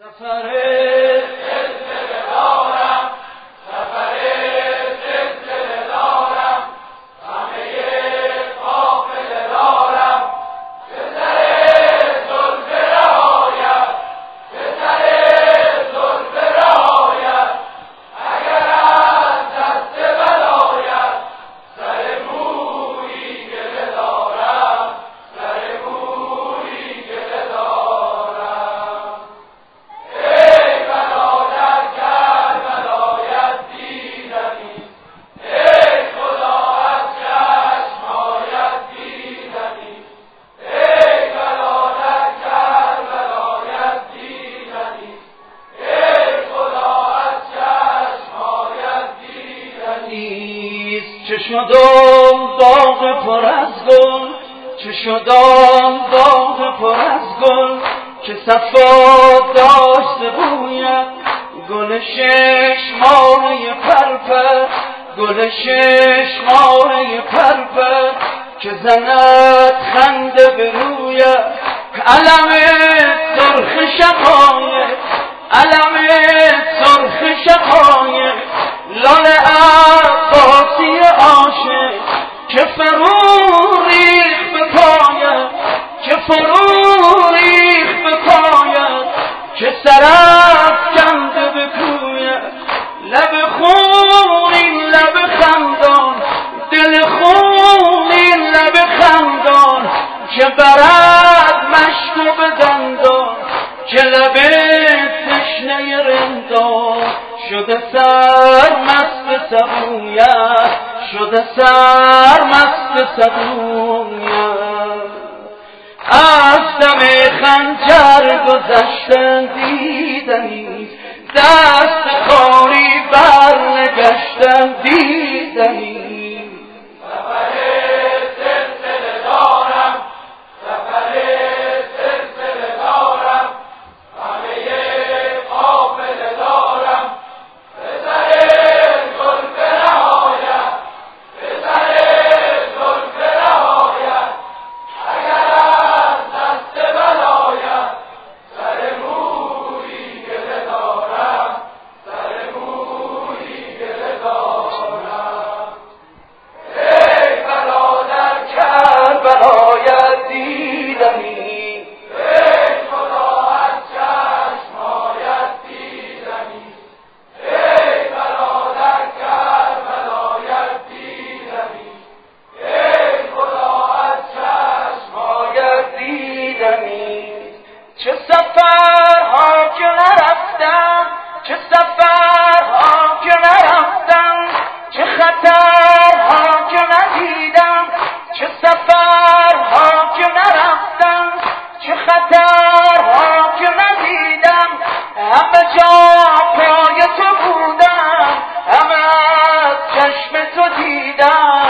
سفر شدم باغ پر از گل چه شدم باغ پر از گل که صفا داشت بوید گل شش ماره پرپر گل شش ماره پرپر که زند خنده به علم سرخ شقایق علم سرخ شقایق لال عباسی عاشق که فرو ریخ به پایت که فرو ریخ به پایت که سرف لب خونی لب خندان دل خونی لب خندان. که برد مشک به دندان که لب تشنه رندان. شده سر مست سبویت شده سر مست سبویت از دم خنجر گذشتن دیدنی دست خاری برنگشتن دیدنی بارها که ندیدم. همه جا پای تو بودم. همه چشم تو دیدم.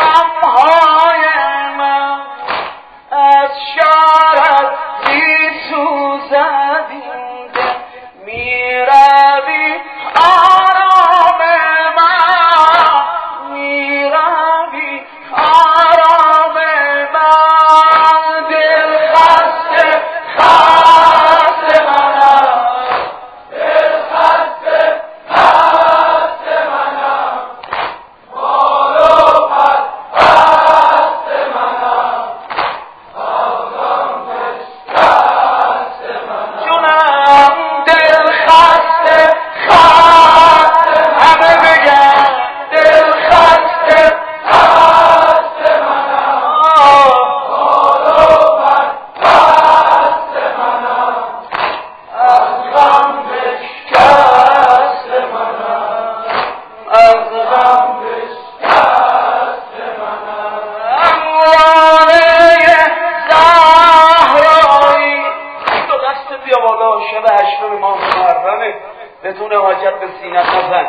好不好？شب هشتم ما محرمه بدون حاجت به سینه نزن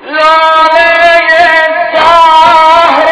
لاله شهر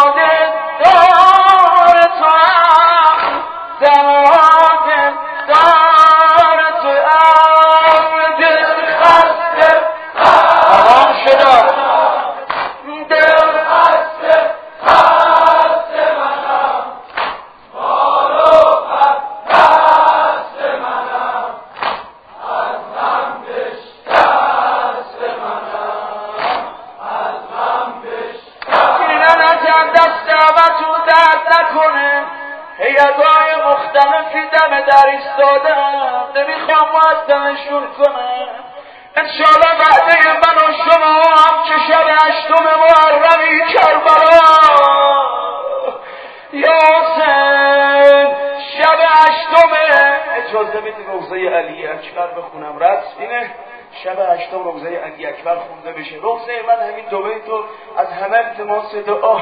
در ایستادم. نمی‌خوام معدمشون کنم. انشاءالله وعده من و شما هم که شب هشتم محرمی کربلا. یا حسین شب اشتمه اجازه میدی روزه علی اکبر بخونم. رقص اینه؟ شب هشتم روزه علی اکبر خونده بشه. روزه من همین دو بیتو از همه التماس دعا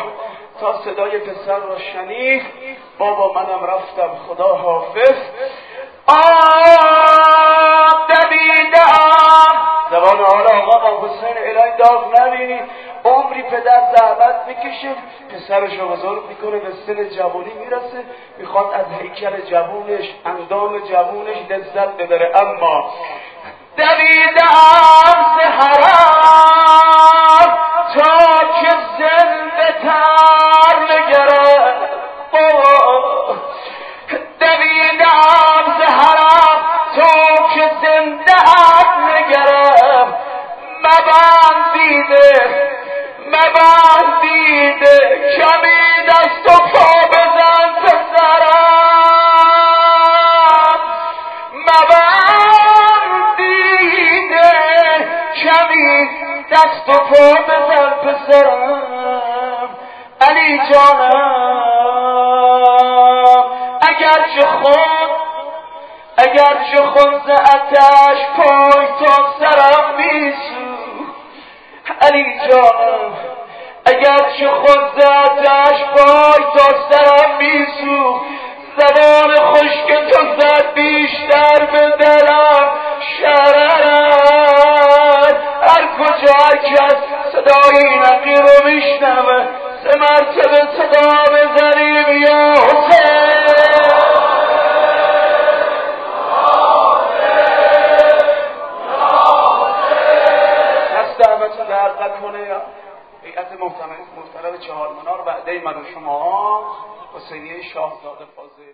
تا صدای پسر را شنید. بابا منم رفتم. خدا حافظ. آب دبیدم زبان حال آقا با حسین الهی داغ نبینی. عمری پدر زحمت می‌کشه. پسرش رو بزرگ می‌کنه به سن جوانی می‌رسه. می‌خواد از هیکل جوونش اندام جوونش لذت ببره. اما سبيل سحرا مقصرم علی جانم اگرچه خود اگرچه خود ز اتش پای تا سرم میسوخت. علی جانم اگرچه خود ز اتش پای تا سرم میسوخت. زبان خشک تو زد بیشتر به درم. صدای نقی رو میشنوه. سه مرتبه صدا بزنیم یا حسین. دست دعوتون کنه محترم چهار منار وعده من و شما حسینیه شاهزاده فاضل.